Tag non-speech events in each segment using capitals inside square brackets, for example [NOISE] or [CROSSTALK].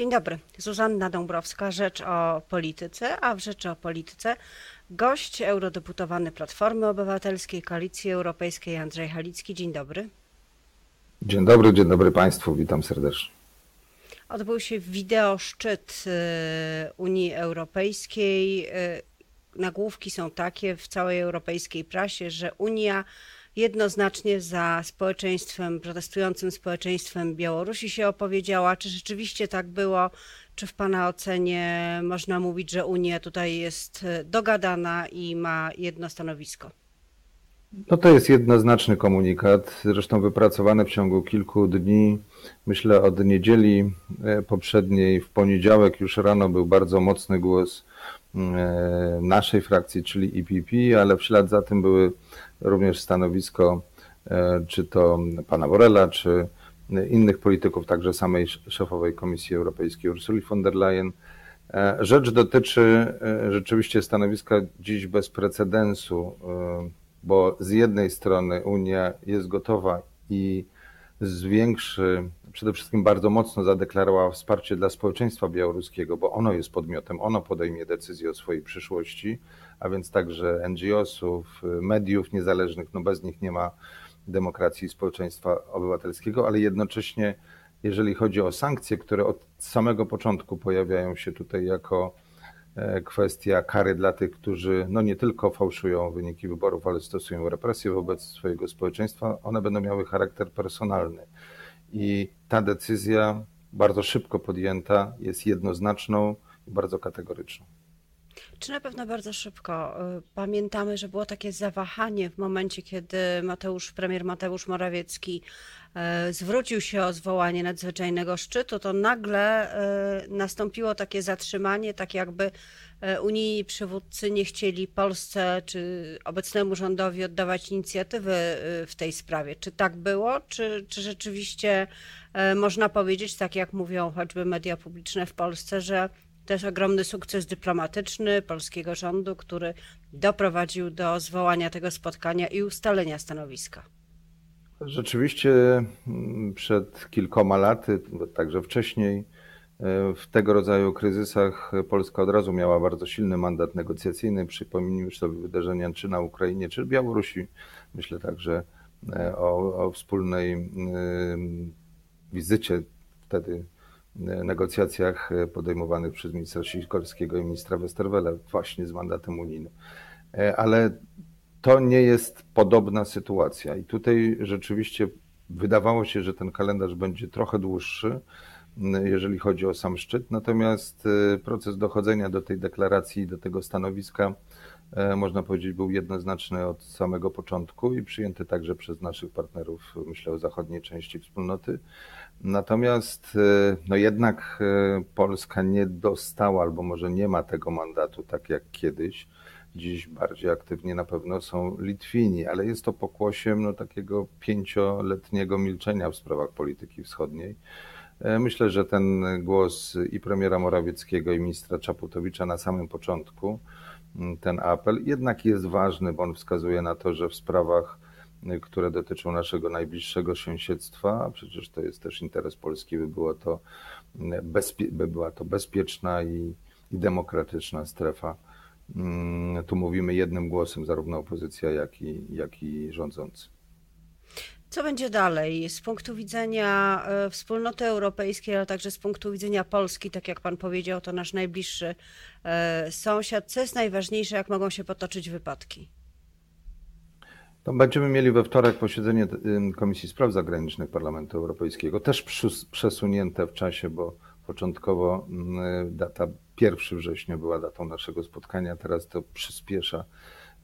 Dzień dobry. Zuzanna Dąbrowska, Rzecz o Polityce, a w Rzeczy o Polityce gość eurodeputowany Platformy Obywatelskiej, Koalicji Europejskiej Andrzej Halicki. Dzień dobry. Dzień dobry, dzień dobry Państwu, witam serdecznie. Odbył się wideo szczyt y, Unii Europejskiej. Y, nagłówki są takie w całej europejskiej prasie, że Unia jednoznacznie za społeczeństwem, protestującym społeczeństwem Białorusi się opowiedziała. Czy rzeczywiście tak było? Czy w Pana ocenie można mówić, że Unia tutaj jest y, dogadana i ma jedno stanowisko? No to jest jednoznaczny komunikat, zresztą wypracowany w ciągu kilku dni. Myślę od niedzieli e, poprzedniej w poniedziałek już rano był bardzo mocny głos e, naszej frakcji, czyli EPP, ale w ślad za tym były również stanowisko e, czy to pana Borela, czy innych polityków, także samej szefowej Komisji Europejskiej Ursuli von der Leyen. Rzecz dotyczy rzeczywiście stanowiska dziś bez precedensu bo z jednej strony Unia jest gotowa i zwiększy, przede wszystkim bardzo mocno zadeklarowała wsparcie dla społeczeństwa białoruskiego, bo ono jest podmiotem, ono podejmie decyzję o swojej przyszłości, a więc także NGO-sów, mediów niezależnych, no bez nich nie ma demokracji i społeczeństwa obywatelskiego, ale jednocześnie, jeżeli chodzi o sankcje, które od samego początku pojawiają się tutaj jako E, kwestia kary dla tych, którzy no nie tylko fałszują wyniki wyborów, ale stosują represje wobec swojego społeczeństwa, one będą miały charakter personalny. I ta decyzja, bardzo szybko podjęta, jest jednoznaczną i bardzo kategoryczną. Czy na pewno bardzo szybko? Y, pamiętamy, że było takie zawahanie w momencie, kiedy Mateusz, premier Mateusz Morawiecki y, zwrócił się o zwołanie nadzwyczajnego szczytu, to nagle y, nastąpiło takie zatrzymanie, tak jakby unijni przywódcy nie chcieli Polsce czy obecnemu rządowi oddawać inicjatywy w tej sprawie. Czy tak było? Czy, czy rzeczywiście można powiedzieć, tak jak mówią choćby media publiczne w Polsce, że też ogromny sukces dyplomatyczny polskiego rządu, który doprowadził do zwołania tego spotkania i ustalenia stanowiska. Rzeczywiście mm, przed kilkoma laty, także wcześniej, e, w tego rodzaju kryzysach Polska od razu miała bardzo silny mandat negocjacyjny. Przypomnijmy sobie wydarzenia czy na Ukrainie, czy w Białorusi. Myślę także e, o, o wspólnej mm, wizycie wtedy negocjacjach e, podejmowanych przez ministra Sikorskiego i ministra Westerwelle właśnie z mandatem unijnym. E, ale to nie jest podobna sytuacja i tutaj rzeczywiście wydawało się, że ten kalendarz będzie trochę dłuższy, jeżeli chodzi o sam szczyt, natomiast e, proces dochodzenia do tej deklaracji, do tego stanowiska, można powiedzieć, był jednoznaczny od samego początku i przyjęty także przez naszych partnerów, myślę o zachodniej części wspólnoty. Natomiast e, no jednak e, Polska nie dostała, albo może nie ma tego mandatu tak jak kiedyś. Dziś bardziej aktywnie na pewno są Litwini, ale jest to pokłosiem no, takiego pięcioletniego milczenia w sprawach polityki wschodniej. E, myślę, że ten głos i premiera Morawieckiego, i ministra Czaputowicza na samym początku, ten apel jednak jest ważny, bo on wskazuje na to, że w sprawach które dotyczą naszego najbliższego sąsiedztwa, a przecież to jest też interes Polski, by, było to bezpie- by była to bezpieczna i, i demokratyczna strefa. Mm, tu mówimy jednym głosem, zarówno opozycja, jak i, jak i rządzący. Co będzie dalej z punktu widzenia e, wspólnoty europejskiej, ale także z punktu widzenia Polski, tak jak pan powiedział, to nasz najbliższy e, sąsiad. Co jest najważniejsze, jak mogą się potoczyć wypadki? To będziemy mieli we wtorek posiedzenie Komisji Spraw Zagranicznych Parlamentu Europejskiego, też przesunięte w czasie, bo początkowo data 1 września była datą naszego spotkania, teraz to przyspiesza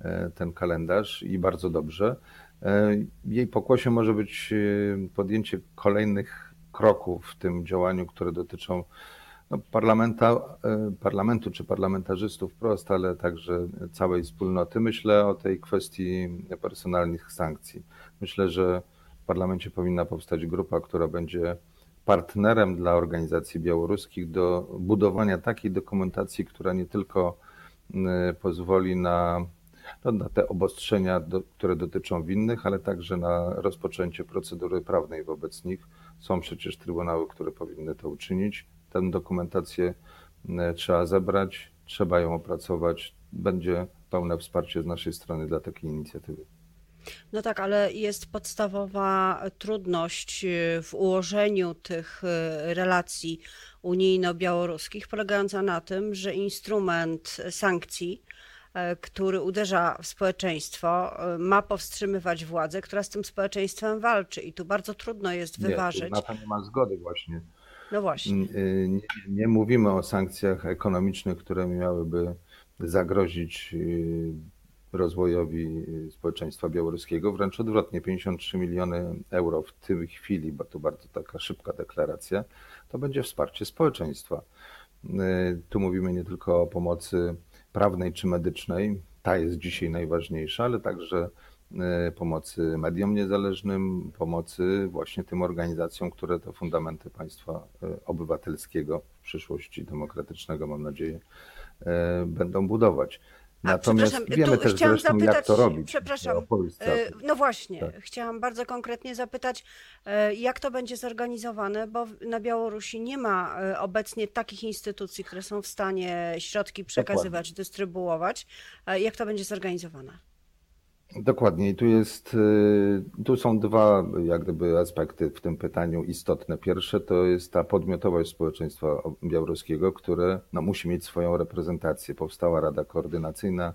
e, ten kalendarz i bardzo dobrze. E, jej pokłosie może być e, podjęcie kolejnych kroków w tym działaniu, które dotyczą no, e, parlamentu czy parlamentarzystów wprost, ale także całej wspólnoty. Myślę o tej kwestii personalnych sankcji. Myślę, że w parlamencie powinna powstać grupa, która będzie partnerem dla organizacji białoruskich do budowania takiej dokumentacji, która nie tylko pozwoli na, no, na te obostrzenia, do, które dotyczą winnych, ale także na rozpoczęcie procedury prawnej wobec nich. Są przecież trybunały, które powinny to uczynić Tę dokumentację e, trzeba zebrać, trzeba ją opracować. Będzie pełne wsparcie z naszej strony dla takiej inicjatywy. No tak, ale jest podstawowa trudność y, w ułożeniu tych y, relacji unijno-białoruskich, polegająca na tym, że instrument sankcji, e, który uderza w społeczeństwo, e, ma powstrzymywać władzę, która z tym społeczeństwem walczy. I tu bardzo trudno jest wyważyć. Nie, na to nie ma zgody właśnie. No właśnie. Y, nie, nie mówimy o sankcjach ekonomicznych, które miałyby zagrozić rozwojowi społeczeństwa białoruskiego. Wręcz odwrotnie, 53 miliony euro w tej chwili, bo to bardzo taka szybka deklaracja, to będzie wsparcie społeczeństwa. Y, tu mówimy nie tylko o pomocy prawnej czy medycznej, ta jest dzisiaj najważniejsza, ale także y, pomocy mediom niezależnym, pomocy właśnie tym organizacjom, które te fundamenty państwa y, obywatelskiego, w przyszłości demokratycznego, mam nadzieję, będą budować. Natomiast wiemy też zresztą, zapytać, jak to robić. Przepraszam. E, no właśnie, tak. chciałam bardzo konkretnie zapytać, e, jak to będzie zorganizowane, bo na Białorusi nie ma e, obecnie takich instytucji, które są w stanie środki przekazywać, Dokładnie. dystrybuować. Jak to będzie zorganizowane? Dokładnie. Tu jest, y, tu są dwa jak gdyby aspekty w tym pytaniu istotne. Pierwsze to jest ta podmiotowość społeczeństwa białoruskiego, które no, musi mieć swoją reprezentację. Powstała Rada Koordynacyjna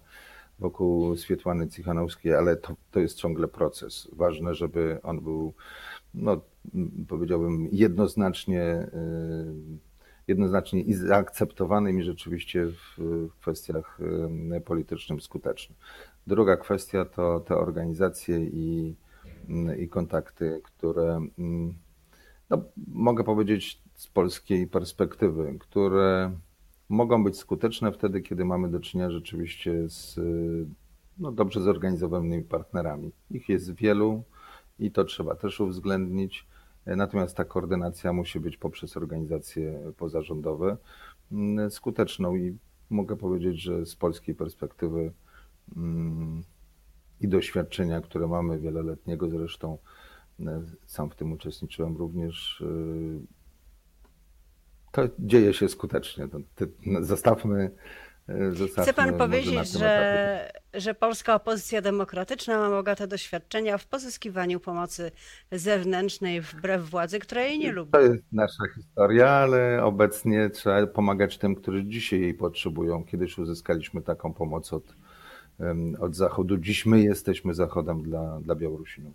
wokół Swietłany Cichanowskiej, ale to, to jest ciągle proces. Ważne, żeby on był, no, powiedziałbym, jednoznacznie y, jednoznacznie i zaakceptowanym i rzeczywiście w kwestiach y, politycznym skutecznym. Druga kwestia to te organizacje i, i kontakty, które no, mogę powiedzieć z polskiej perspektywy, które mogą być skuteczne wtedy, kiedy mamy do czynienia rzeczywiście z no, dobrze zorganizowanymi partnerami. Ich jest wielu i to trzeba też uwzględnić. Natomiast ta koordynacja musi być poprzez organizacje pozarządowe skuteczną i mogę powiedzieć, że z polskiej perspektywy Mm, i doświadczenia, które mamy wieloletniego zresztą, e, sam w tym uczestniczyłem również, e, to dzieje się skutecznie. Zostawmy e, Zostawmy Chce pan powiedzieć, że, że polska opozycja demokratyczna ma bogate doświadczenia w pozyskiwaniu pomocy zewnętrznej wbrew władzy, która jej nie lubi. To jest nasza historia, ale obecnie trzeba pomagać tym, którzy dzisiaj jej potrzebują. Kiedyś uzyskaliśmy taką pomoc od od Zachodu. Dziś my jesteśmy Zachodem dla, dla Białorusinów.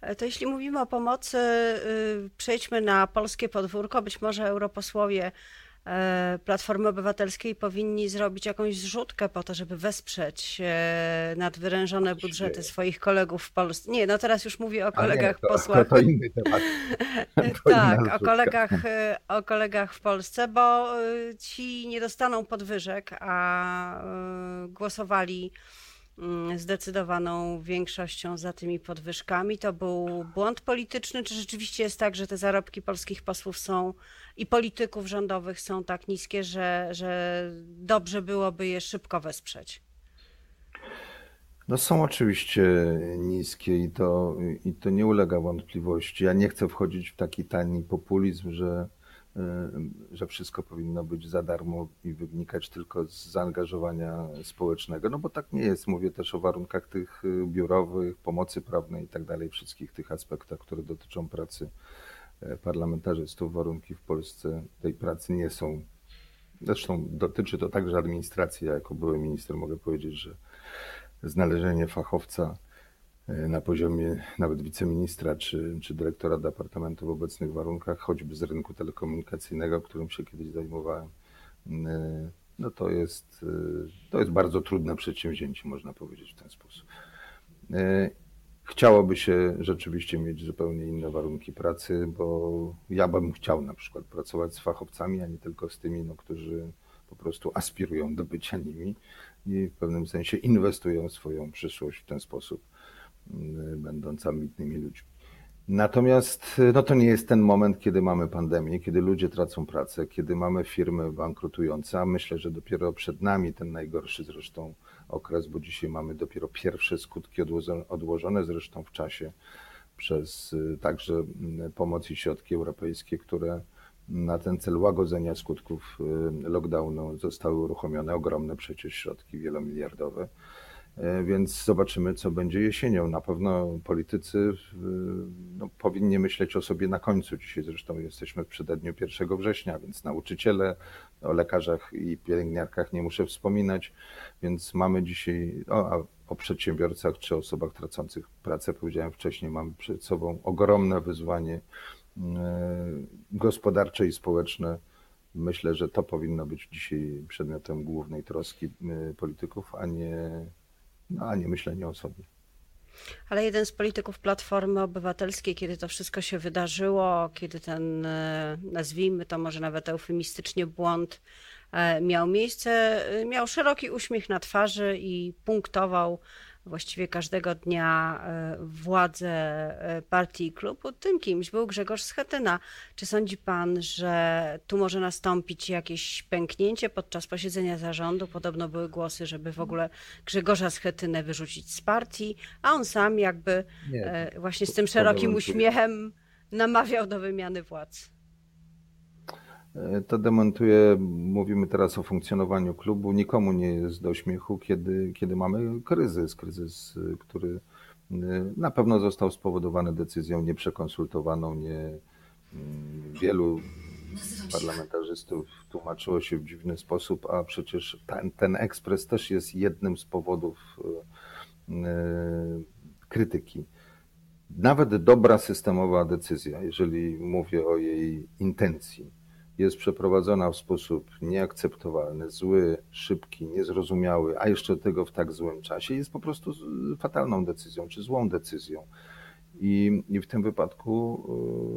E, to jeśli mówimy o pomocy, y, przejdźmy na polskie podwórko. Być może europosłowie Platformy Obywatelskiej powinni zrobić jakąś zrzutkę po to, żeby wesprzeć e, nadwyrężone budżety swoich kolegów w Polsce. Nie, no teraz już mówię o kolegach nie, to, posłach. To, to inny temat. [LAUGHS] To tak, o kolegach, e, o kolegach w Polsce, bo ci nie dostaną podwyżek, a głosowali zdecydowaną większością za tymi podwyżkami. To był błąd polityczny, czy rzeczywiście jest tak, że te zarobki polskich posłów są i polityków rządowych są tak niskie, że, że dobrze byłoby je szybko wesprzeć? No są oczywiście niskie i to, i to nie ulega wątpliwości. Ja nie chcę wchodzić w taki tani populizm, że, że wszystko powinno być za darmo i wynikać tylko z zaangażowania społecznego, no bo tak nie jest. Mówię też o warunkach tych biurowych, pomocy prawnej i tak dalej, wszystkich tych aspektach, które dotyczą pracy E, parlamentarzystów. Warunki w Polsce tej pracy nie są. Zresztą dotyczy to także administracji. Ja jako były minister mogę powiedzieć, że znalezienie fachowca na poziomie nawet wiceministra czy, czy dyrektora departamentu w obecnych warunkach, choćby z rynku telekomunikacyjnego, którym się kiedyś zajmowałem, e, no to jest, to jest bardzo trudne przedsięwzięcie, można powiedzieć w ten sposób. Chciałoby się rzeczywiście mieć zupełnie inne warunki pracy, bo ja bym chciał na przykład pracować z fachowcami, a nie tylko z tymi, no, którzy po prostu aspirują do bycia nimi i w pewnym sensie inwestują swoją przyszłość w ten sposób, mm, będąc ambitnymi ludźmi. Natomiast no to nie jest ten moment, kiedy mamy pandemię, kiedy ludzie tracą pracę, kiedy mamy firmy bankrutujące, a myślę, że dopiero przed nami ten najgorszy zresztą okres, bo dzisiaj mamy dopiero pierwsze skutki odłożone zresztą w czasie przez y, także pomoc i środki europejskie, które na ten cel łagodzenia skutków lockdownu zostały uruchomione ogromne przecież środki wielomiliardowe. E, więc zobaczymy, co będzie jesienią. Na pewno politycy no, powinni myśleć o sobie na końcu. Dzisiaj zresztą jesteśmy w przededniu 1 września, więc nauczyciele, o lekarzach i pielęgniarkach nie muszę wspominać, więc mamy dzisiaj, o, o przedsiębiorcach czy osobach tracących pracę, powiedziałem wcześniej, mamy przed sobą ogromne wyzwanie e, gospodarcze i społeczne. Myślę, że to powinno być dzisiaj przedmiotem głównej troski e, polityków, a nie no, a nie myślenie o sobie. Ale jeden z polityków Platformy Obywatelskiej, kiedy to wszystko się wydarzyło, kiedy ten, e, nazwijmy to może nawet eufemistycznie, błąd e, miał miejsce, e, miał szeroki uśmiech na twarzy i punktował właściwie każdego dnia e, władzę e, partii i klubu, tym kimś był Grzegorz Schetyna. Czy sądzi pan, że tu może nastąpić jakieś pęknięcie podczas posiedzenia zarządu? Podobno były głosy, żeby w ogóle Grzegorza Schetynę wyrzucić z partii, a on sam jakby Nie, e, właśnie z tym szerokim uśmiechem namawiał do wymiany władz. To demontuje, mówimy teraz o funkcjonowaniu klubu. Nikomu nie jest do śmiechu, kiedy, kiedy mamy kryzys. Kryzys, który y, na pewno został spowodowany decyzją nieprzekonsultowaną. Nie, mm, wielu parlamentarzystów tłumaczyło się w dziwny sposób, a przecież ten, ten ekspres też jest jednym z powodów krytyki. Nawet dobra systemowa decyzja, jeżeli mówię o jej intencji, jest przeprowadzona w sposób nieakceptowalny, zły, szybki, niezrozumiały, a jeszcze tego w tak złym czasie, jest po prostu fatalną decyzją czy złą decyzją. I, I, w tym wypadku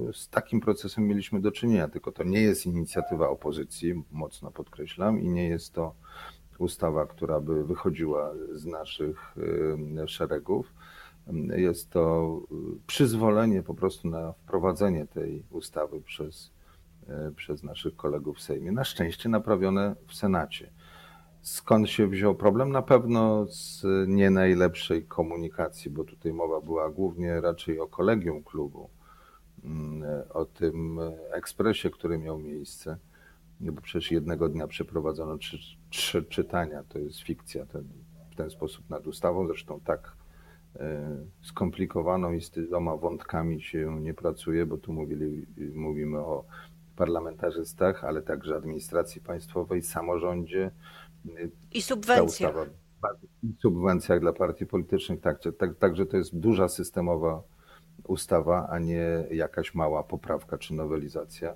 y, z takim procesem mieliśmy do czynienia, tylko to nie jest inicjatywa opozycji, mocno podkreślam, i nie jest to ustawa, która by wychodziła z naszych y, szeregów. Jest to przyzwolenie po prostu na wprowadzenie tej ustawy przez przez naszych kolegów w Sejmie. Na szczęście naprawione w Senacie. Skąd się wziął problem? Na pewno z nie najlepszej komunikacji, bo tutaj mowa była głównie raczej o kolegium klubu, mm, o tym ekspresie, który miał miejsce. Bo przecież jednego dnia przeprowadzono trzy, trzy czytania, to jest fikcja ten, w ten sposób nad ustawą, zresztą tak e, skomplikowaną i z tyloma wątkami się nie pracuje, bo tu mówili, mówimy o parlamentarzystach, ale także administracji państwowej, samorządzie. I subwencjach. I subwencjach dla partii politycznych. Także, tak, także to jest duża systemowa ustawa, a nie jakaś mała poprawka czy nowelizacja.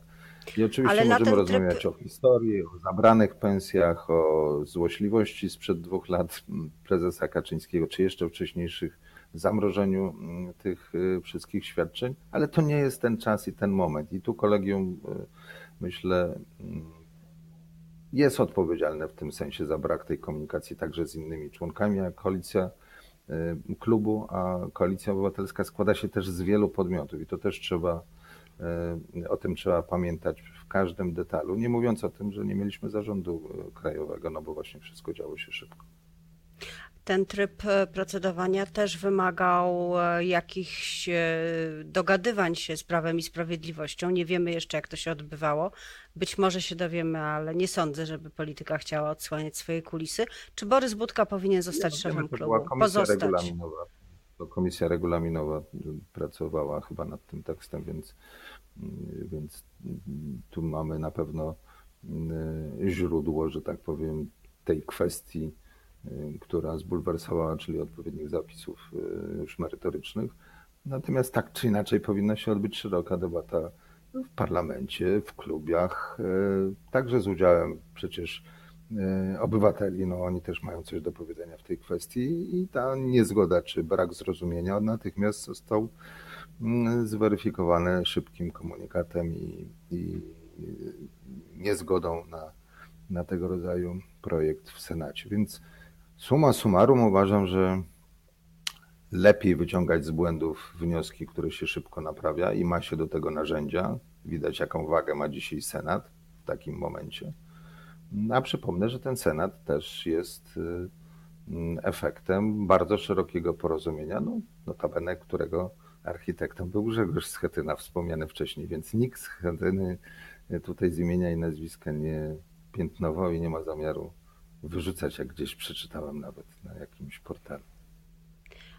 I oczywiście możemy rozmawiać tryb... o historii, o zabranych pensjach, o złośliwości sprzed dwóch lat prezesa Kaczyńskiego, czy jeszcze wcześniejszych zamrożeniu mm, tych y, wszystkich świadczeń, ale to nie jest ten czas i ten moment. I tu kolegium, y, myślę, mm, jest odpowiedzialne w tym sensie za brak tej komunikacji także z innymi członkami, jak koalicja y, klubu, a koalicja obywatelska składa się też z wielu podmiotów. I to też trzeba, o tym trzeba pamiętać w każdym detalu, nie mówiąc o tym, że nie mieliśmy zarządu krajowego, no bo właśnie wszystko działo się szybko ten tryb e, procedowania też wymagał e, jakichś e, dogadywań się z Prawem i Sprawiedliwością. Nie wiemy jeszcze, jak to się odbywało. Być może się dowiemy, ale nie sądzę, żeby polityka chciała odsłaniać swoje kulisy. Czy Borys Budka powinien zostać szefem klubu? Była komisja Pozostać. regulaminowa. To komisja regulaminowa pracowała chyba nad tym tekstem, więc, więc tu mamy na pewno źródło, że tak powiem, tej kwestii która zbulwersowała, czyli odpowiednich zapisów y, już merytorycznych. Natomiast tak czy inaczej powinna się odbyć szeroka debata w parlamencie, w klubiach, y, także z udziałem przecież obywateli, no oni też mają coś do powiedzenia w tej kwestii i ta niezgoda czy brak zrozumienia natychmiast został zweryfikowany szybkim komunikatem i, i niezgodą na, na tego rodzaju projekt w Senacie. Więc Suma summarum uważam, że lepiej wyciągać z błędów wnioski, które się szybko naprawia i ma się do tego narzędzia. Widać, jaką wagę ma dzisiaj Senat w takim momencie. A przypomnę, że ten Senat też jest y, efektem bardzo szerokiego porozumienia, no, notabene którego architektem był Grzegorz Schetyna, wspomniany wcześniej, więc nikt Schetyny tutaj z imienia i nazwiska nie piętnował i nie ma zamiaru wyrzucać, jak gdzieś przeczytałem nawet na jakimś portalu.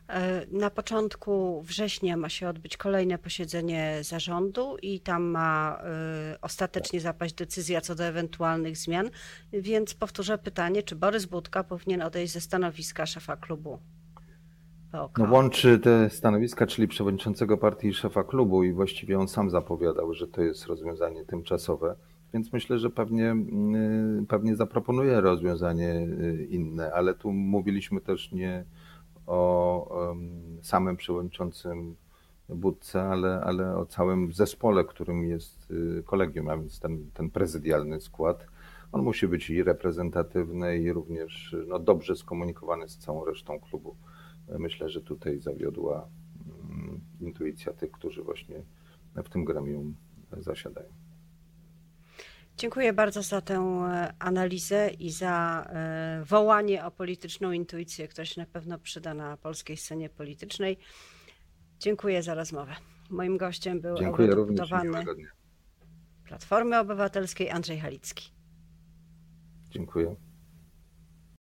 E, Na początku września ma się odbyć kolejne posiedzenie zarządu i tam ma e, ostatecznie zapaść decyzja co do ewentualnych zmian, więc powtórzę pytanie, czy Borys Budka powinien odejść ze stanowiska szefa klubu POK? No łączy te stanowiska, czyli przewodniczącego partii i szefa klubu i właściwie on sam zapowiadał, że to jest rozwiązanie tymczasowe, więc myślę, że pewnie, y, pewnie zaproponuje rozwiązanie y, inne, ale tu mówiliśmy też nie o samym przewodniczącym Budce, ale, ale o całym zespole, którym jest y, kolegium, a więc ten, ten prezydialny skład. On musi być i reprezentatywny, i również no, dobrze skomunikowany z całą resztą klubu. Myślę, że tutaj zawiodła mm, intuicja tych, którzy właśnie w tym gremium zasiadają. Dziękuję bardzo za tę e, analizę i za e, wołanie o polityczną intuicję, która się na pewno przyda na polskiej scenie politycznej. Dziękuję za rozmowę. Moim gościem był Dziękuję eurodeputowany. Platformy Obywatelskiej Andrzej Halicki. Dziękuję.